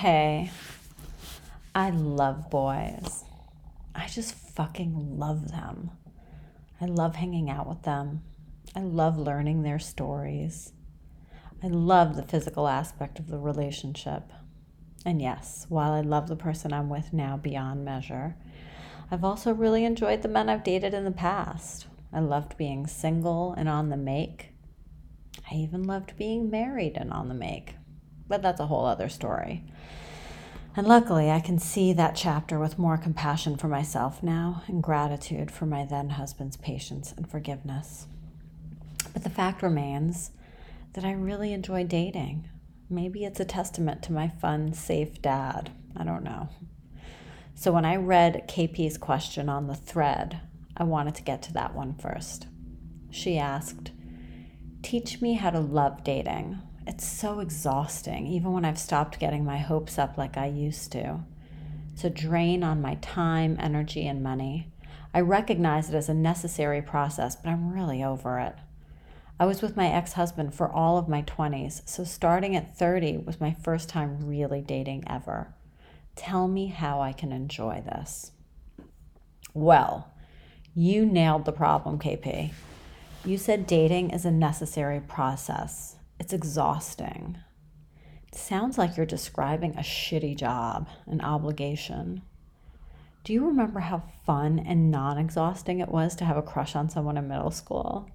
Hey, I love boys. I just fucking love them. I love hanging out with them. I love learning their stories. I love the physical aspect of the relationship. And yes, while I love the person I'm with now beyond measure, I've also really enjoyed the men I've dated in the past. I loved being single and on the make. I even loved being married and on the make. But that's a whole other story. And luckily, I can see that chapter with more compassion for myself now and gratitude for my then husband's patience and forgiveness. But the fact remains that I really enjoy dating. Maybe it's a testament to my fun, safe dad. I don't know. So when I read KP's question on the thread, I wanted to get to that one first. She asked, Teach me how to love dating. It's so exhausting, even when I've stopped getting my hopes up like I used to. It's a drain on my time, energy, and money. I recognize it as a necessary process, but I'm really over it. I was with my ex husband for all of my 20s, so starting at 30 was my first time really dating ever. Tell me how I can enjoy this. Well, you nailed the problem, KP. You said dating is a necessary process. It's exhausting. It sounds like you're describing a shitty job, an obligation. Do you remember how fun and non exhausting it was to have a crush on someone in middle school?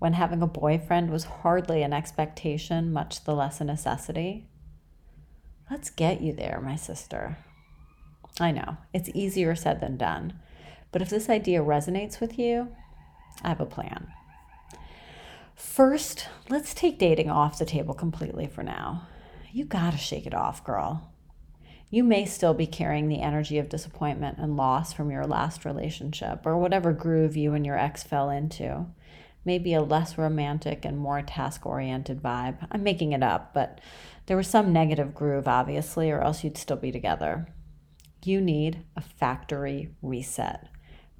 when having a boyfriend was hardly an expectation, much the less a necessity? Let's get you there, my sister. I know, it's easier said than done, but if this idea resonates with you, I have a plan. First, let's take dating off the table completely for now. You gotta shake it off, girl. You may still be carrying the energy of disappointment and loss from your last relationship or whatever groove you and your ex fell into maybe a less romantic and more task oriented vibe. I'm making it up, but there was some negative groove, obviously, or else you'd still be together. You need a factory reset,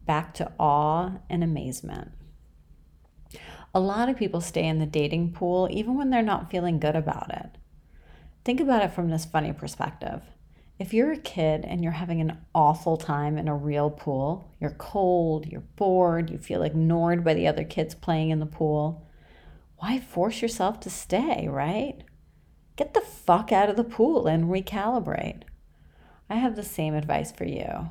back to awe and amazement. A lot of people stay in the dating pool even when they're not feeling good about it. Think about it from this funny perspective. If you're a kid and you're having an awful time in a real pool, you're cold, you're bored, you feel ignored by the other kids playing in the pool, why force yourself to stay, right? Get the fuck out of the pool and recalibrate. I have the same advice for you.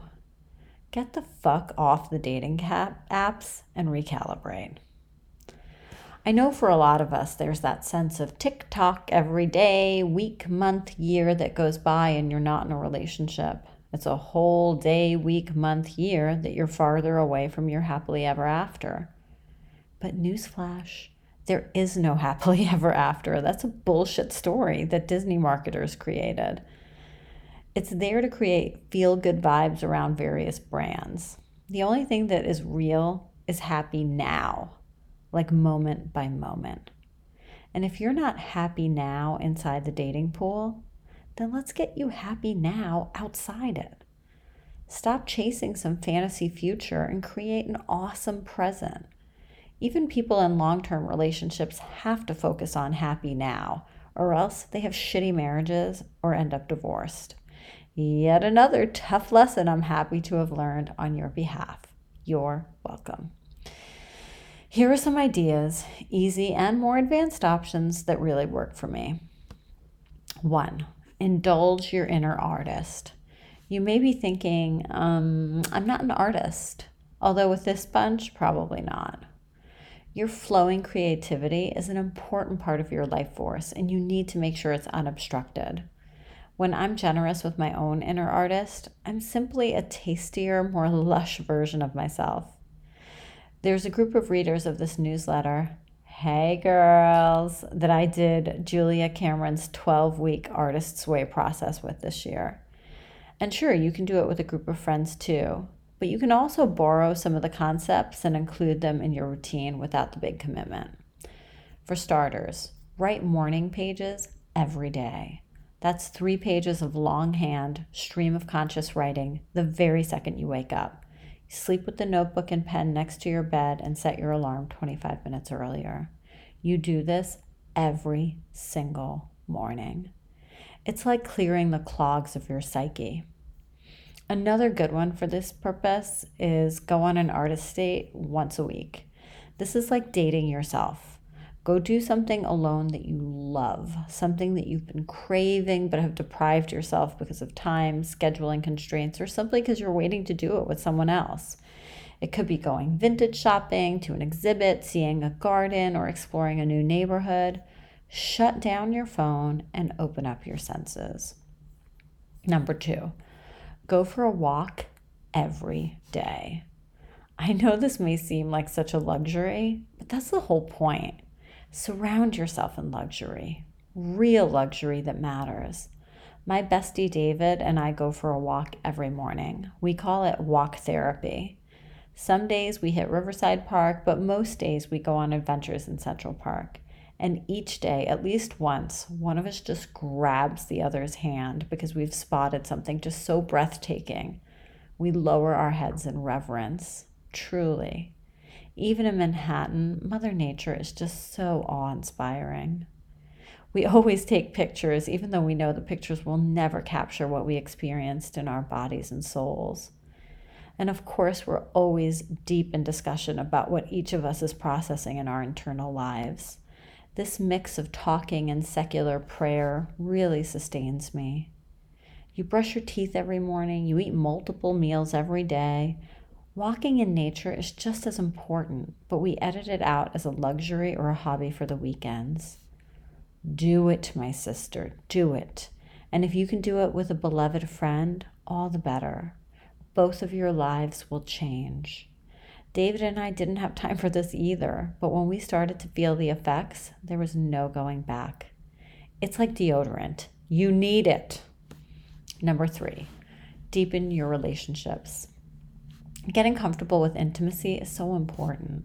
Get the fuck off the dating cap apps and recalibrate. I know for a lot of us, there's that sense of tick tock every day, week, month, year that goes by and you're not in a relationship. It's a whole day, week, month, year that you're farther away from your happily ever after. But newsflash, there is no happily ever after. That's a bullshit story that Disney marketers created. It's there to create feel good vibes around various brands. The only thing that is real is happy now like moment by moment. And if you're not happy now inside the dating pool, then let's get you happy now outside it. Stop chasing some fantasy future and create an awesome present. Even people in long term relationships have to focus on happy now, or else they have shitty marriages or end up divorced. Yet another tough lesson I'm happy to have learned on your behalf. You're welcome. Here are some ideas, easy and more advanced options that really work for me. One, indulge your inner artist. You may be thinking, um, I'm not an artist, although with this bunch, probably not. Your flowing creativity is an important part of your life force, and you need to make sure it's unobstructed. When I'm generous with my own inner artist, I'm simply a tastier, more lush version of myself. There's a group of readers of this newsletter, hey girls, that I did Julia Cameron's 12 week Artist's Way process with this year. And sure, you can do it with a group of friends too, but you can also borrow some of the concepts and include them in your routine without the big commitment. For starters, write morning pages every day. That's three pages of longhand, stream of conscious writing the very second you wake up. Sleep with the notebook and pen next to your bed and set your alarm 25 minutes earlier. You do this every single morning. It's like clearing the clogs of your psyche. Another good one for this purpose is go on an artist date once a week. This is like dating yourself. Go do something alone that you love, something that you've been craving but have deprived yourself because of time, scheduling constraints, or simply because you're waiting to do it with someone else. It could be going vintage shopping, to an exhibit, seeing a garden, or exploring a new neighborhood. Shut down your phone and open up your senses. Number two, Go for a walk every day. I know this may seem like such a luxury, but that's the whole point. Surround yourself in luxury, real luxury that matters. My bestie David and I go for a walk every morning. We call it walk therapy. Some days we hit Riverside Park, but most days we go on adventures in Central Park. And each day, at least once, one of us just grabs the other's hand because we've spotted something just so breathtaking. We lower our heads in reverence. Truly. Even in Manhattan, Mother Nature is just so awe inspiring. We always take pictures, even though we know the pictures will never capture what we experienced in our bodies and souls. And of course, we're always deep in discussion about what each of us is processing in our internal lives. This mix of talking and secular prayer really sustains me. You brush your teeth every morning, you eat multiple meals every day. Walking in nature is just as important, but we edit it out as a luxury or a hobby for the weekends. Do it, my sister, do it. And if you can do it with a beloved friend, all the better. Both of your lives will change. David and I didn't have time for this either, but when we started to feel the effects, there was no going back. It's like deodorant. You need it. Number three, deepen your relationships. Getting comfortable with intimacy is so important.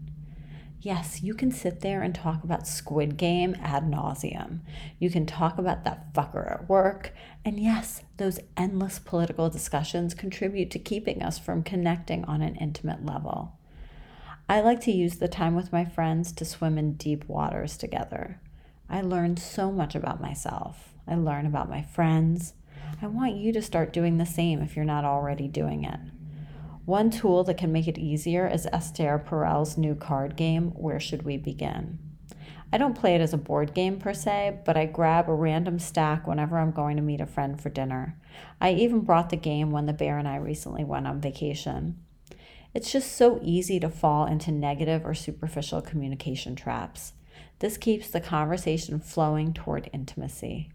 Yes, you can sit there and talk about Squid Game ad nauseum. You can talk about that fucker at work. And yes, those endless political discussions contribute to keeping us from connecting on an intimate level. I like to use the time with my friends to swim in deep waters together. I learn so much about myself. I learn about my friends. I want you to start doing the same if you're not already doing it. One tool that can make it easier is Esther Perel's new card game, Where Should We Begin? I don't play it as a board game per se, but I grab a random stack whenever I'm going to meet a friend for dinner. I even brought the game when the bear and I recently went on vacation. It's just so easy to fall into negative or superficial communication traps. This keeps the conversation flowing toward intimacy.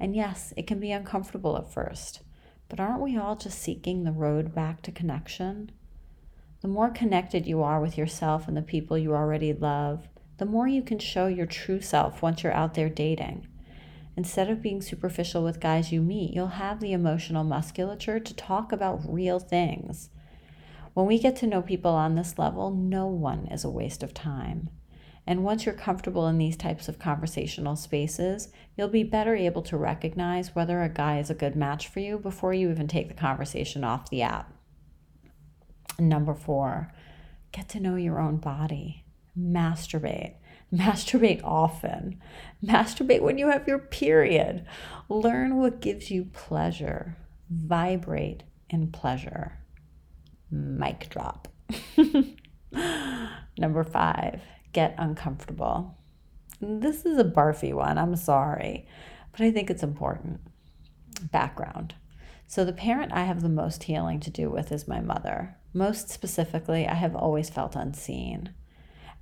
And yes, it can be uncomfortable at first, but aren't we all just seeking the road back to connection? The more connected you are with yourself and the people you already love, the more you can show your true self once you're out there dating. Instead of being superficial with guys you meet, you'll have the emotional musculature to talk about real things. When we get to know people on this level, no one is a waste of time. And once you're comfortable in these types of conversational spaces, you'll be better able to recognize whether a guy is a good match for you before you even take the conversation off the app. Number four, get to know your own body. Masturbate. Masturbate often. Masturbate when you have your period. Learn what gives you pleasure. Vibrate in pleasure. Mic drop. Number five, get uncomfortable. This is a barfy one, I'm sorry, but I think it's important. Background. So, the parent I have the most healing to do with is my mother. Most specifically, I have always felt unseen.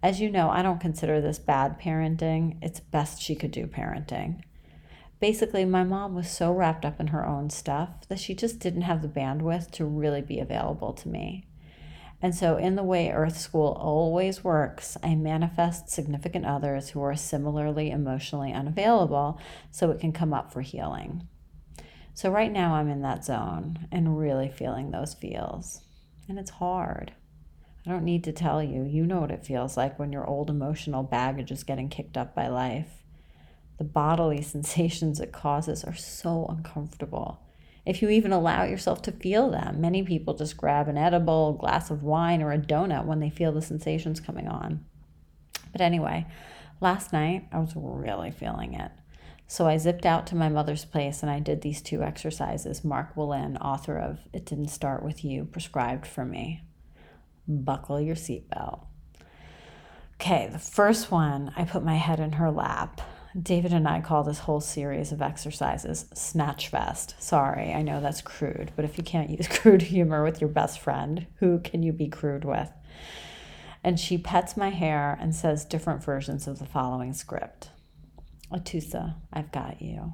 As you know, I don't consider this bad parenting, it's best she could do parenting basically, my mom was so wrapped up in her own stuff that she just didn't have the bandwidth to really be available to me. And so, in the way Earth School always works, I manifest significant others who are similarly emotionally unavailable so it can come up for healing. So, right now, I'm in that zone and really feeling those feels. And it's hard. I don't need to tell you, you know what it feels like when your old emotional baggage is getting kicked up by life the bodily sensations it causes are so uncomfortable. If you even allow yourself to feel them, many people just grab an edible, glass of wine, or a donut when they feel the sensations coming on. But anyway, last night I was really feeling it. So I zipped out to my mother's place and I did these two exercises Mark Wolynn, author of It Didn't Start With You, prescribed for me. Buckle your seatbelt. Okay, the first one, I put my head in her lap. David and I call this whole series of exercises Snatch Fest. Sorry, I know that's crude, but if you can't use crude humor with your best friend, who can you be crude with? And she pets my hair and says different versions of the following script Atoosa, I've got you.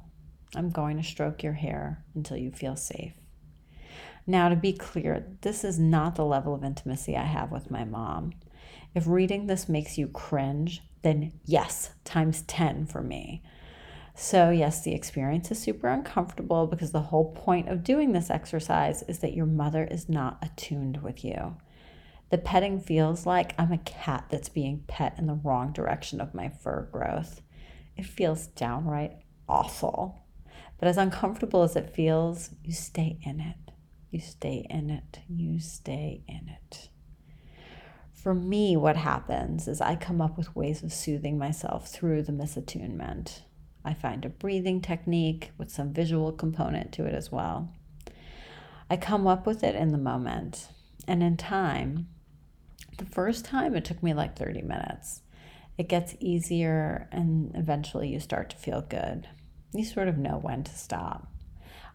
I'm going to stroke your hair until you feel safe. Now, to be clear, this is not the level of intimacy I have with my mom. If reading this makes you cringe, then yes, times 10 for me. So, yes, the experience is super uncomfortable because the whole point of doing this exercise is that your mother is not attuned with you. The petting feels like I'm a cat that's being pet in the wrong direction of my fur growth. It feels downright awful. But as uncomfortable as it feels, you stay in it. You stay in it. You stay in it for me, what happens is I come up with ways of soothing myself through the misattunement. I find a breathing technique with some visual component to it as well. I come up with it in the moment and in time. The first time it took me like 30 minutes. It gets easier and eventually you start to feel good. You sort of know when to stop.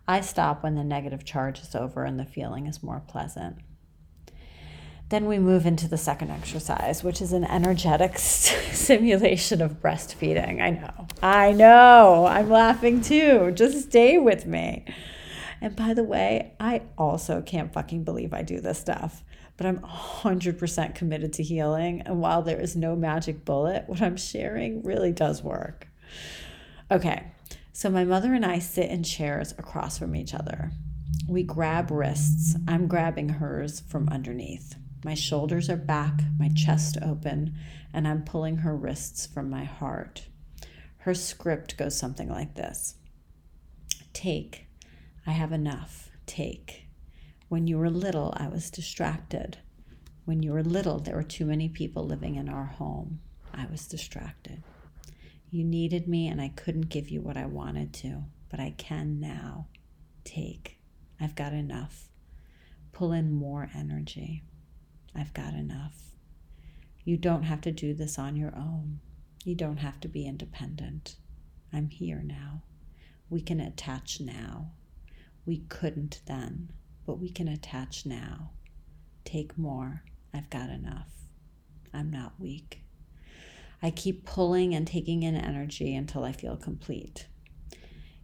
I stop when the negative charge is over and the feeling is more pleasant. Then we move into the second exercise, which is an energetic simulation of breastfeeding. I know. I know. I'm laughing too. Just stay with me. And by the way, I also can't fucking believe I do this stuff, but I'm 100% committed to healing. And while there is no magic bullet, what I'm sharing really does work. Okay, so my mother and I sit in chairs across from each other. We grab wrists. I'm grabbing hers from underneath. My shoulders are back, my chest open, and I'm pulling her wrists from my heart. Her script goes something like this Take, I have enough. Take. When you were little, I was distracted. When you were little, there were too many people living in our home. I was distracted. You needed me, and I couldn't give you what I wanted to, but I can now. Take. I've got enough. Pull in more energy. I've got enough. You don't have to do this on your own. You don't have to be independent. I'm here now. We can attach now. We couldn't then, but we can attach now. Take more. I've got enough. I'm not weak. I keep pulling and taking in energy until I feel complete.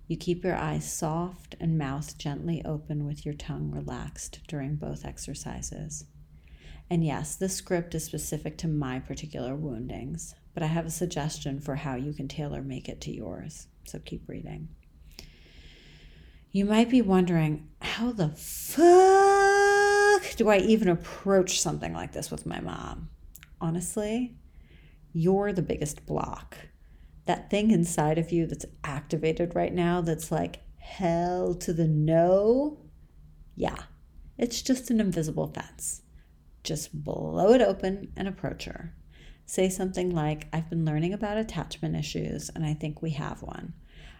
You keep your eyes soft and mouth gently open with your tongue relaxed during both exercises. And yes, this script is specific to my particular woundings, but I have a suggestion for how you can tailor make it to yours. So keep reading. You might be wondering, how the fuck do I even approach something like this with my mom? Honestly, you're the biggest block. That thing inside of you that's activated right now that's like hell to the no. Yeah, it's just an invisible fence. Just blow it open and approach her. Say something like, I've been learning about attachment issues and I think we have one.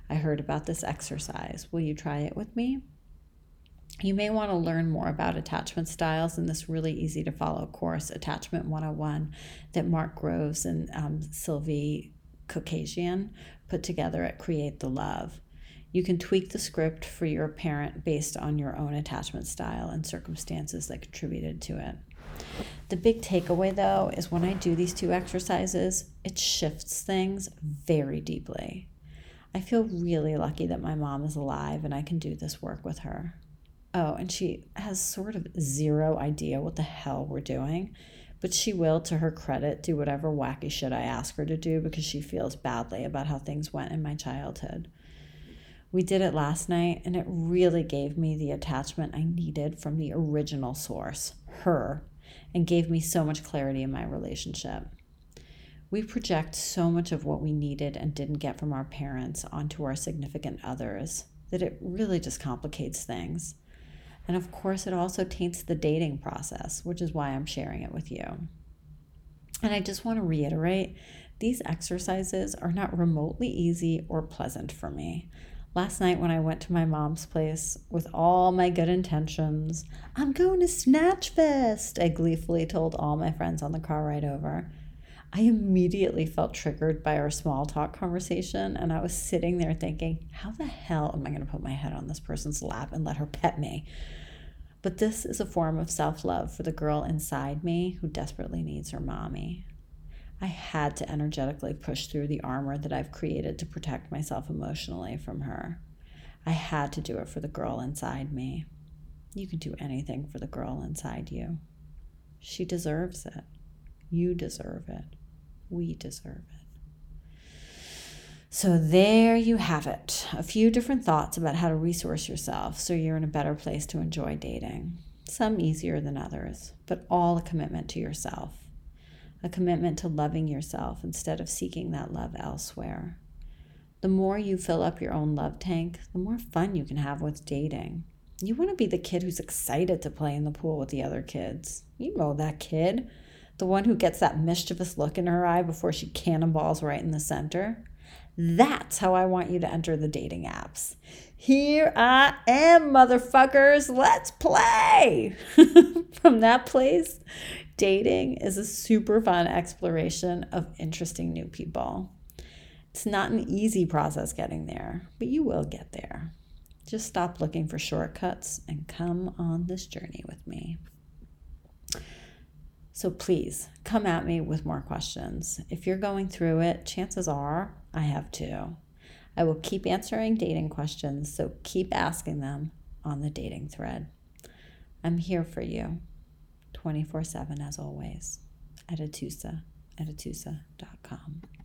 I heard about this exercise. Will you try it with me? You may want to learn more about attachment styles in this really easy to follow course, Attachment 101, that Mark Groves and um, Sylvie Caucasian put together at Create the Love. You can tweak the script for your parent based on your own attachment style and circumstances that contributed to it. The big takeaway, though, is when I do these two exercises, it shifts things very deeply. I feel really lucky that my mom is alive and I can do this work with her. Oh, and she has sort of zero idea what the hell we're doing, but she will, to her credit, do whatever wacky shit I ask her to do because she feels badly about how things went in my childhood. We did it last night, and it really gave me the attachment I needed from the original source, her, and gave me so much clarity in my relationship. We project so much of what we needed and didn't get from our parents onto our significant others that it really just complicates things. And of course, it also taints the dating process, which is why I'm sharing it with you. And I just want to reiterate These exercises are not remotely easy or pleasant for me. Last night, when I went to my mom's place with all my good intentions, I'm going to Snatch Fest, I gleefully told all my friends on the car ride over. I immediately felt triggered by our small talk conversation, and I was sitting there thinking, how the hell am I going to put my head on this person's lap and let her pet me? But this is a form of self love for the girl inside me who desperately needs her mommy. I had to energetically push through the armor that I've created to protect myself emotionally from her. I had to do it for the girl inside me. You can do anything for the girl inside you. She deserves it. You deserve it. We deserve it. So, there you have it. A few different thoughts about how to resource yourself so you're in a better place to enjoy dating. Some easier than others, but all a commitment to yourself a commitment to loving yourself instead of seeking that love elsewhere. The more you fill up your own love tank, the more fun you can have with dating. You want to be the kid who's excited to play in the pool with the other kids. You know that kid, the one who gets that mischievous look in her eye before she cannonballs right in the center. That's how I want you to enter the dating apps. Here I am, motherfuckers. Let's play. From that place, dating is a super fun exploration of interesting new people. It's not an easy process getting there, but you will get there. Just stop looking for shortcuts and come on this journey with me. So please come at me with more questions. If you're going through it, chances are I have too. I will keep answering dating questions, so keep asking them on the dating thread. I'm here for you. 24 7 as always at atoosa at.